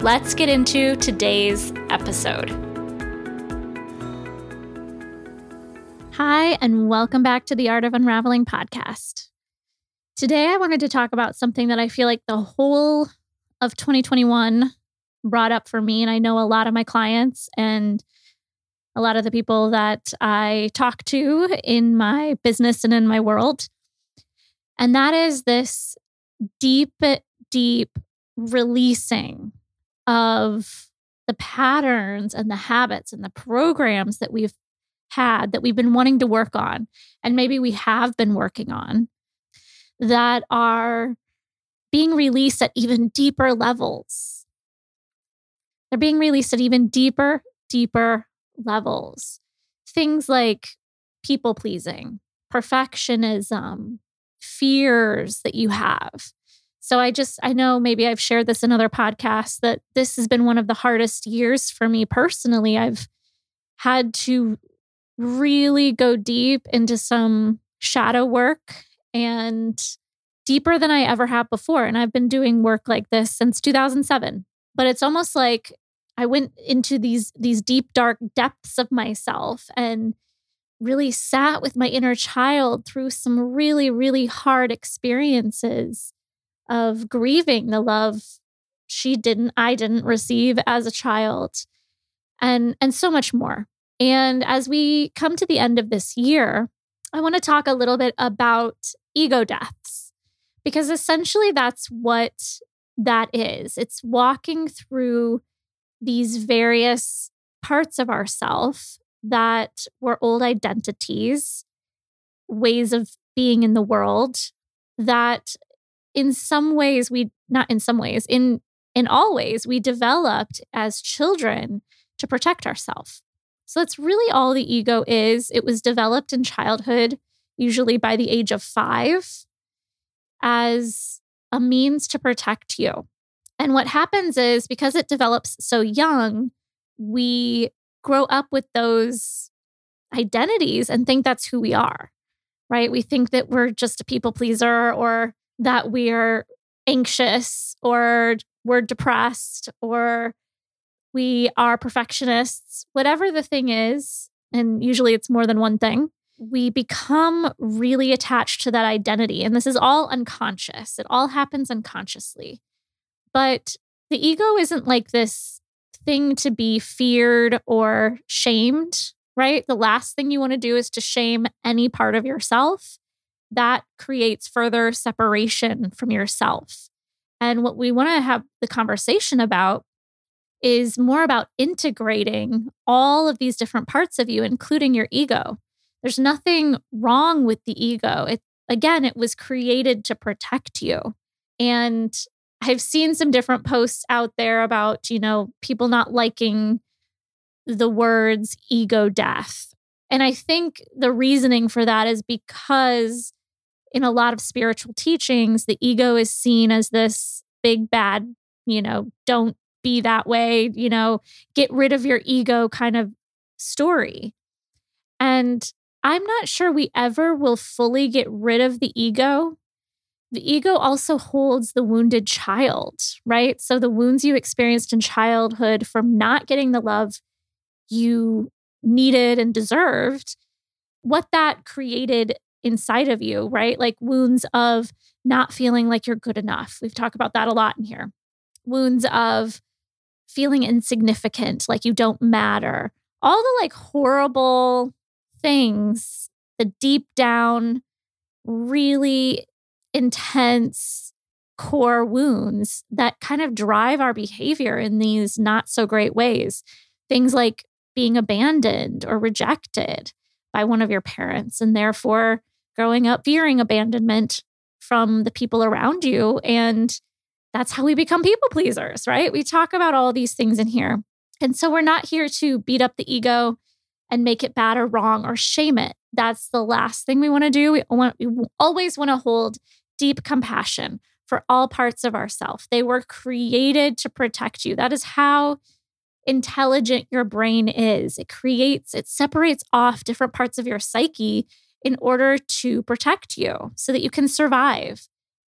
Let's get into today's episode. Hi, and welcome back to the Art of Unraveling podcast. Today, I wanted to talk about something that I feel like the whole of 2021 brought up for me. And I know a lot of my clients and a lot of the people that I talk to in my business and in my world. And that is this deep, deep releasing of the patterns and the habits and the programs that we've had that we've been wanting to work on, and maybe we have been working on, that are being released at even deeper levels. They're being released at even deeper, deeper levels. Things like people pleasing, perfectionism, fears that you have, so I just, I know maybe I've shared this in other podcasts that this has been one of the hardest years for me personally. I've had to really go deep into some shadow work and deeper than I ever have before. And I've been doing work like this since 2007. But it's almost like I went into these these deep dark depths of myself and really sat with my inner child through some really really hard experiences of grieving the love she didn't I didn't receive as a child and and so much more. And as we come to the end of this year, I want to talk a little bit about ego deaths because essentially that's what that is. It's walking through these various parts of ourself that were old identities, ways of being in the world that in some ways we not in some ways in in all ways we developed as children to protect ourselves so that's really all the ego is. It was developed in childhood usually by the age of 5 as a means to protect you. And what happens is because it develops so young we grow up with those identities and think that's who we are right? We think that we're just a people pleaser or that we're anxious or we're depressed or we are perfectionists, whatever the thing is, and usually it's more than one thing, we become really attached to that identity. And this is all unconscious, it all happens unconsciously. But the ego isn't like this thing to be feared or shamed, right? The last thing you want to do is to shame any part of yourself that creates further separation from yourself. And what we want to have the conversation about is more about integrating all of these different parts of you, including your ego. There's nothing wrong with the ego. It, again, it was created to protect you. And I've seen some different posts out there about, you know, people not liking the words ego death. And I think the reasoning for that is because in a lot of spiritual teachings, the ego is seen as this big bad, you know, don't be that way, you know, get rid of your ego kind of story. And I'm not sure we ever will fully get rid of the ego. The ego also holds the wounded child, right? So the wounds you experienced in childhood from not getting the love you needed and deserved, what that created inside of you, right? Like wounds of not feeling like you're good enough. We've talked about that a lot in here. Wounds of feeling insignificant, like you don't matter. All the like horrible things, the deep down, really intense core wounds that kind of drive our behavior in these not so great ways. Things like being abandoned or rejected by one of your parents, and therefore growing up fearing abandonment from the people around you. And that's how we become people pleasers, right? We talk about all these things in here. And so we're not here to beat up the ego and make it bad or wrong or shame it. That's the last thing we want to do. We, want, we always want to hold deep compassion for all parts of ourself. They were created to protect you. That is how intelligent your brain is. It creates, it separates off different parts of your psyche in order to protect you so that you can survive.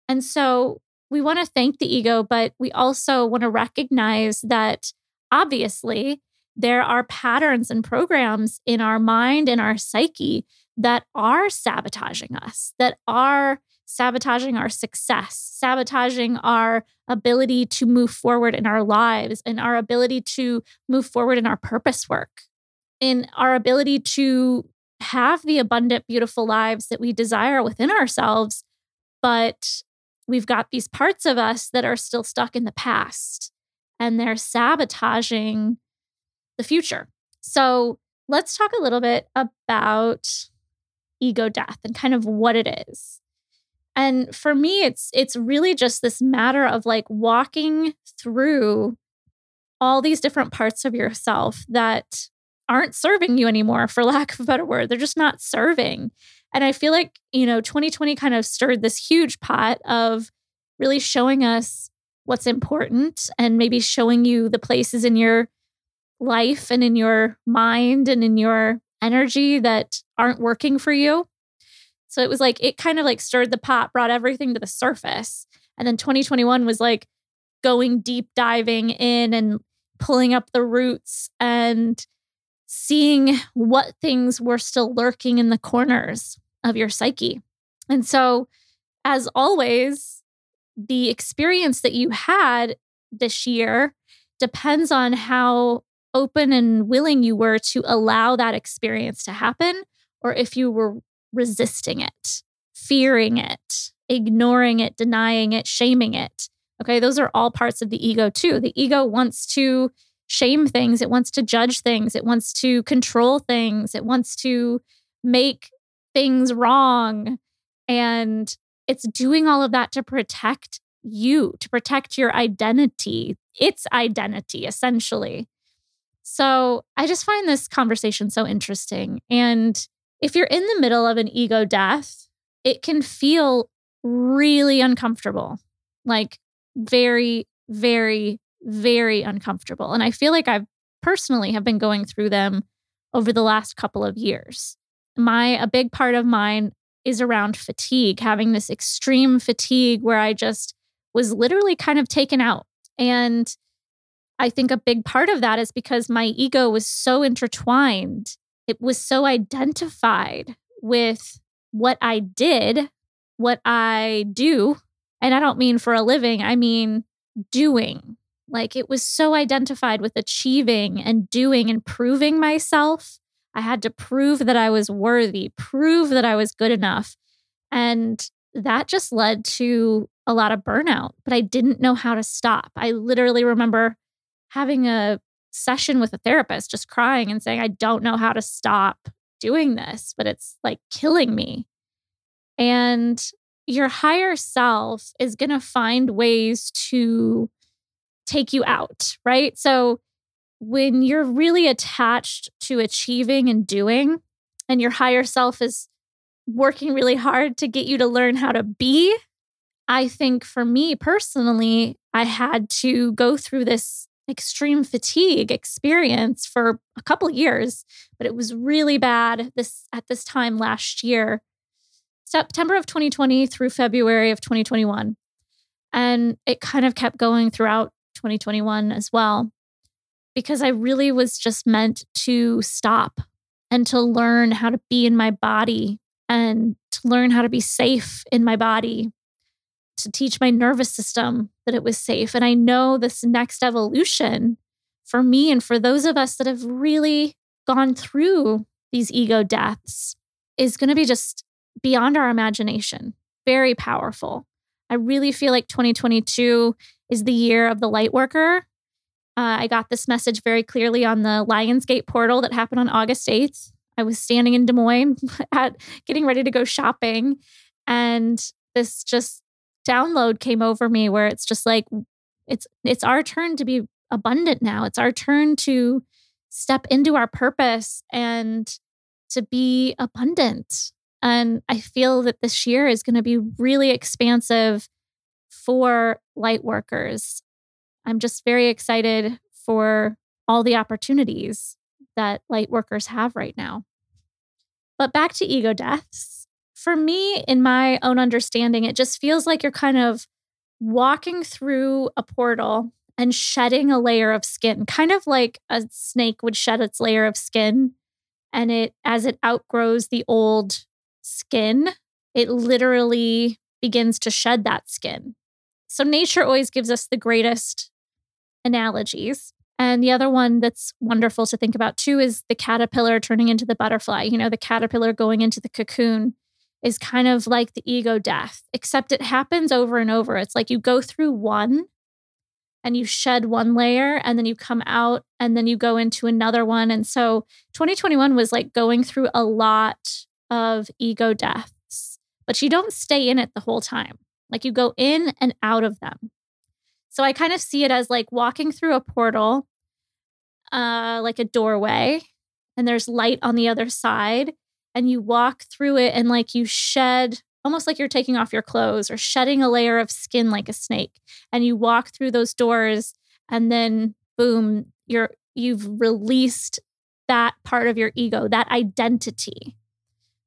And so we want to thank the ego, but we also want to recognize that obviously there are patterns and programs in our mind and our psyche that are sabotaging us, that are sabotaging our success, sabotaging our ability to move forward in our lives and our ability to move forward in our purpose work, in our ability to have the abundant, beautiful lives that we desire within ourselves. But we've got these parts of us that are still stuck in the past and they're sabotaging the future. So let's talk a little bit about ego death and kind of what it is. And for me it's it's really just this matter of like walking through all these different parts of yourself that aren't serving you anymore for lack of a better word. They're just not serving. And I feel like, you know, 2020 kind of stirred this huge pot of really showing us what's important and maybe showing you the places in your life and in your mind and in your energy that aren't working for you. So it was like, it kind of like stirred the pot, brought everything to the surface. And then 2021 was like going deep diving in and pulling up the roots and seeing what things were still lurking in the corners of your psyche. And so, as always, the experience that you had this year depends on how open and willing you were to allow that experience to happen, or if you were resisting it, fearing it, ignoring it, denying it, shaming it. Okay, those are all parts of the ego too. The ego wants to shame things, it wants to judge things, it wants to control things, it wants to make things wrong. And it's doing all of that to protect you, to protect your identity, its identity, essentially. So I just find this conversation so interesting. And if you're in the middle of an ego death, it can feel really uncomfortable, like very, very, very uncomfortable. And I feel like I've personally have been going through them over the last couple of years. My a big part of mine is around fatigue, having this extreme fatigue where I just was literally kind of taken out. And I think a big part of that is because my ego was so intertwined. It was so identified with what I did, what I do. And I don't mean for a living, I mean doing. Like it was so identified with achieving and doing and proving myself. I had to prove that I was worthy, prove that I was good enough. And that just led to a lot of burnout, but I didn't know how to stop. I literally remember having a session with a therapist, just crying and saying, I don't know how to stop doing this, but it's like killing me. And your higher self is going to find ways to take you out, right? So when you're really attached to achieving and doing, and your higher self is working really hard to get you to learn how to be, I think for me personally, I had to go through this extreme fatigue experience for a couple years, but it was really bad this at this time last year. September of 2020 through February of 2021. And it kind of kept going throughout 2021 as well because I really was just meant to stop and to learn how to be in my body and to learn how to be safe in my body to teach my nervous system that it was safe. And I know this next evolution for me and for those of us that have really gone through these ego deaths is going to be just beyond our imagination, very powerful. I really feel like 2022 is the year of the light worker. Uh, I got this message very clearly on the Lionsgate portal that happened on August 8th. I was standing in Des Moines at getting ready to go shopping and this just download came over me where it's just like it's it's our turn to be abundant now. It's our turn to step into our purpose and to be abundant. And I feel that this year is going to be really expansive for light workers. I'm just very excited for all the opportunities that light workers have right now. But back to ego deaths. For me, in my own understanding, it just feels like you're kind of walking through a portal and shedding a layer of skin, kind of like a snake would shed its layer of skin. And it, as it outgrows the old skin, it literally begins to shed that skin. So, nature always gives us the greatest analogies. And the other one that's wonderful to think about too is the caterpillar turning into the butterfly. You know, the caterpillar going into the cocoon is kind of like the ego death, except it happens over and over. It's like you go through one and you shed one layer and then you come out and then you go into another one. And so 2021 was like going through a lot of ego deaths, but you don't stay in it the whole time. Like you go in and out of them. So I kind of see it as like walking through a portal, uh, like a doorway, and there's light on the other side. And you walk through it and like you shed almost like you're taking off your clothes or shedding a layer of skin like a snake. And you walk through those doors and then boom, you're you've released that part of your ego, that identity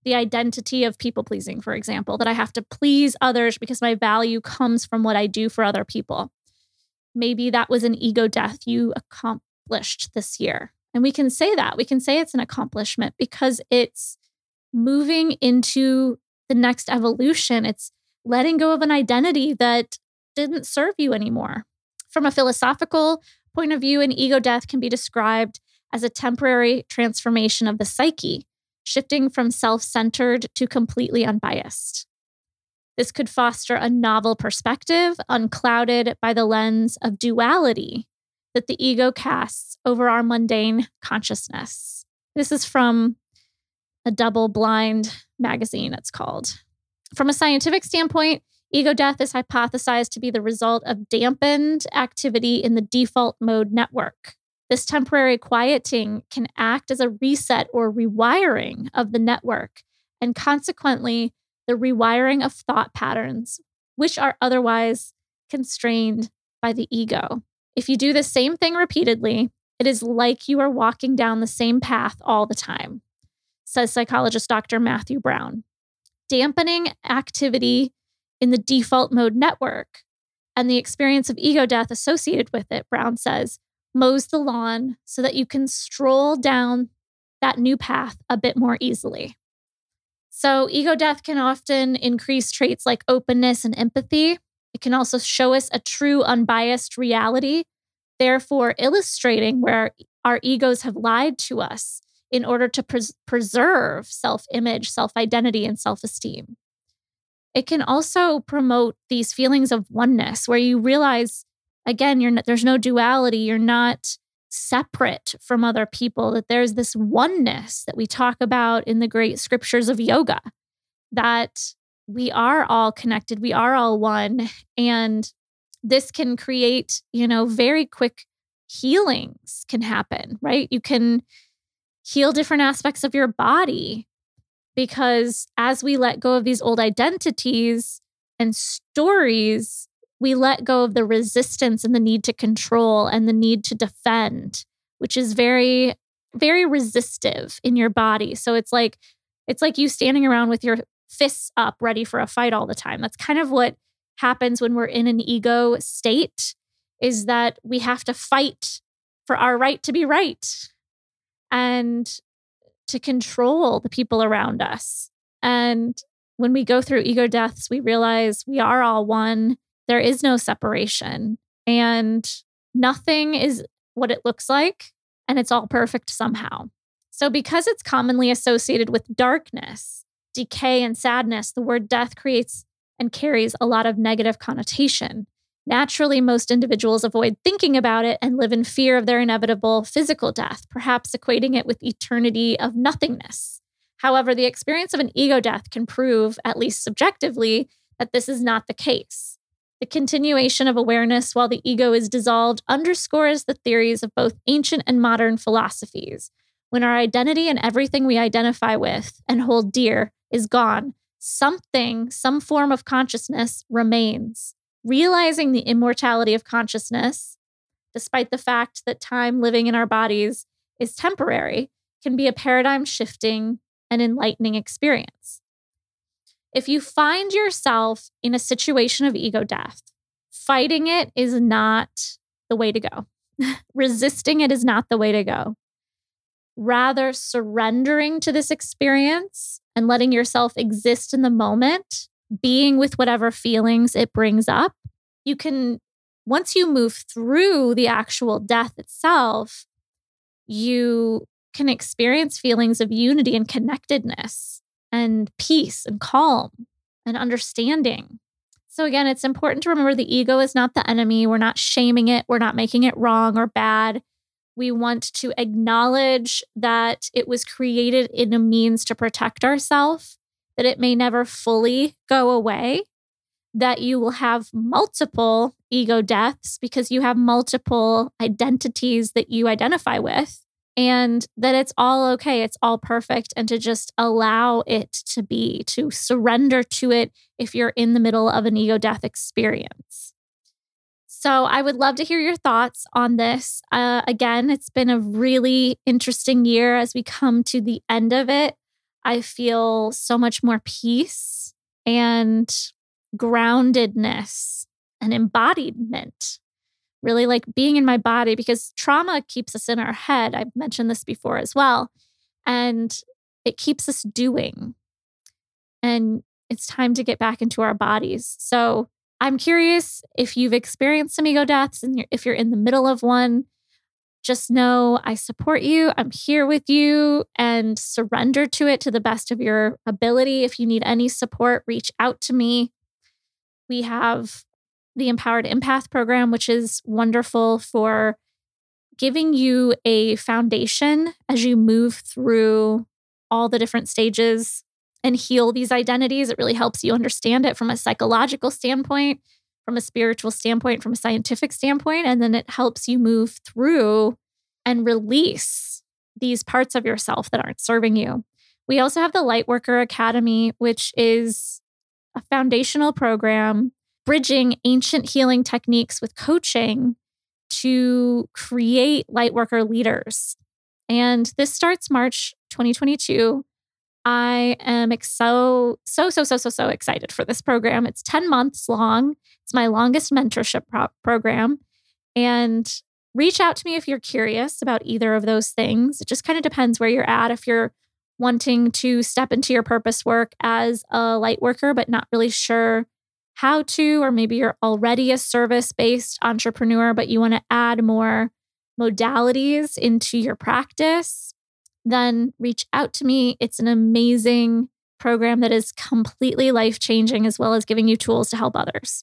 the identity of people pleasing, for example, that I have to please others because my value comes from what I do for other people. Maybe that was an ego death you accomplished this year. And we can say that. We can say it's an accomplishment because it's moving into the next evolution. It's letting go of an identity that didn't serve you anymore. From a philosophical point of view, an ego death can be described as a temporary transformation of the psyche shifting from self centered to completely unbiased. This could foster a novel perspective, unclouded by the lens of duality that the ego casts over our mundane consciousness. This is from a DoubleBlind magazine, it's called. From a scientific standpoint, ego death is hypothesized to be the result of dampened activity in the default mode network, this temporary quieting can act as a reset or rewiring of the network, and consequently, the rewiring of thought patterns, which are otherwise constrained by the ego. If you do the same thing repeatedly, it is like you are walking down the same path all the time, says psychologist Dr. Matthew Brown. Dampening activity in the default mode network and the experience of ego death associated with it, Brown says, mows the lawn so that you can stroll down that new path a bit more easily. So, ego death can often increase traits like openness and empathy. It can also show us a true, unbiased reality, therefore, illustrating where our egos have lied to us in order to pres- preserve self image, self identity, and self esteem. It can also promote these feelings of oneness where you realize again you're not, there's no duality. You're not separate from other people that there's this oneness that we talk about in the great scriptures of yoga that we are all connected we are all one and this can create you know very quick healings can happen right? You can heal different aspects of your body because as we let go of these old identities and stories we let go of the resistance and the need to control and the need to defend, which is very, very resistive in your body. So it's like, it's like you standing around with your fists up ready for a fight all the time. That's kind of what happens when we're in an ego state is that we have to fight for our right to be right and to control the people around us. And when we go through ego deaths, we realize we are all one there is no separation and nothing is what it looks like and it's all perfect somehow. So, because it's commonly associated with darkness, decay, and sadness, the word death creates and carries a lot of negative connotation. Naturally, most individuals avoid thinking about it and live in fear of their inevitable physical death, perhaps equating it with eternity of nothingness. However, the experience of an ego death can prove, at least subjectively, that this is not the case. The continuation of awareness while the ego is dissolved underscores the theories of both ancient and modern philosophies. When our identity and everything we identify with and hold dear is gone, something, some form of consciousness remains. Realizing the immortality of consciousness, despite the fact that time living in our bodies is temporary, can be a paradigm shifting and enlightening experience. If you find yourself in a situation of ego death, fighting it is not the way to go. Resisting it is not the way to go. Rather, surrendering to this experience and letting yourself exist in the moment, being with whatever feelings it brings up, you can, once you move through the actual death itself, you can experience feelings of unity and connectedness and peace and calm and understanding. So, again, it's important to remember the ego is not the enemy. We're not shaming it, we're not making it wrong or bad. We want to acknowledge that it was created in a means to protect ourselves, that it may never fully go away, that you will have multiple ego deaths because you have multiple identities that you identify with and that it's all okay, it's all perfect, and to just allow it to be, to surrender to it if you're in the middle of an ego death experience. So, I would love to hear your thoughts on this. Uh, again, it's been a really interesting year as we come to the end of it. I feel so much more peace and groundedness and embodiment really like being in my body because trauma keeps us in our head. I've mentioned this before as well. And it keeps us doing. And it's time to get back into our bodies. So I'm curious if you've experienced some ego deaths and if you're in the middle of one, just know I support you. I'm here with you and surrender to it to the best of your ability. If you need any support, reach out to me. We have the Empowered Empath program, which is wonderful for giving you a foundation as you move through all the different stages and heal these identities. It really helps you understand it from a psychological standpoint, from a spiritual standpoint, from a scientific standpoint. And then it helps you move through and release these parts of yourself that aren't serving you. We also have the Lightworker Academy, which is a foundational program bridging ancient healing techniques with coaching to create lightworker leaders. And this starts March 2022. I am so, so, so, so, so, so excited for this program. It's 10 months long. It's my longest mentorship pro- program. And reach out to me if you're curious about either of those things. It just kind of depends where you're at. If you're wanting to step into your purpose work as a light worker, but not really sure how to, or maybe you're already a service based entrepreneur, but you want to add more modalities into your practice, then reach out to me. It's an amazing program that is completely life changing, as well as giving you tools to help others.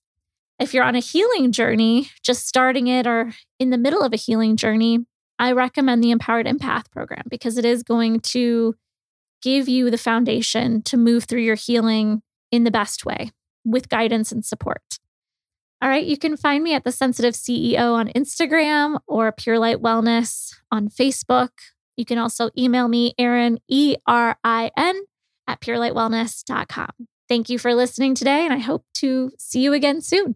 If you're on a healing journey, just starting it or in the middle of a healing journey, I recommend the Empowered Empath program because it is going to give you the foundation to move through your healing in the best way with guidance and support. All right, you can find me at The Sensitive CEO on Instagram or Pure Light Wellness on Facebook. You can also email me, Erin, E R I N, at purelightwellness.com. Thank you for listening today, and I hope to see you again soon.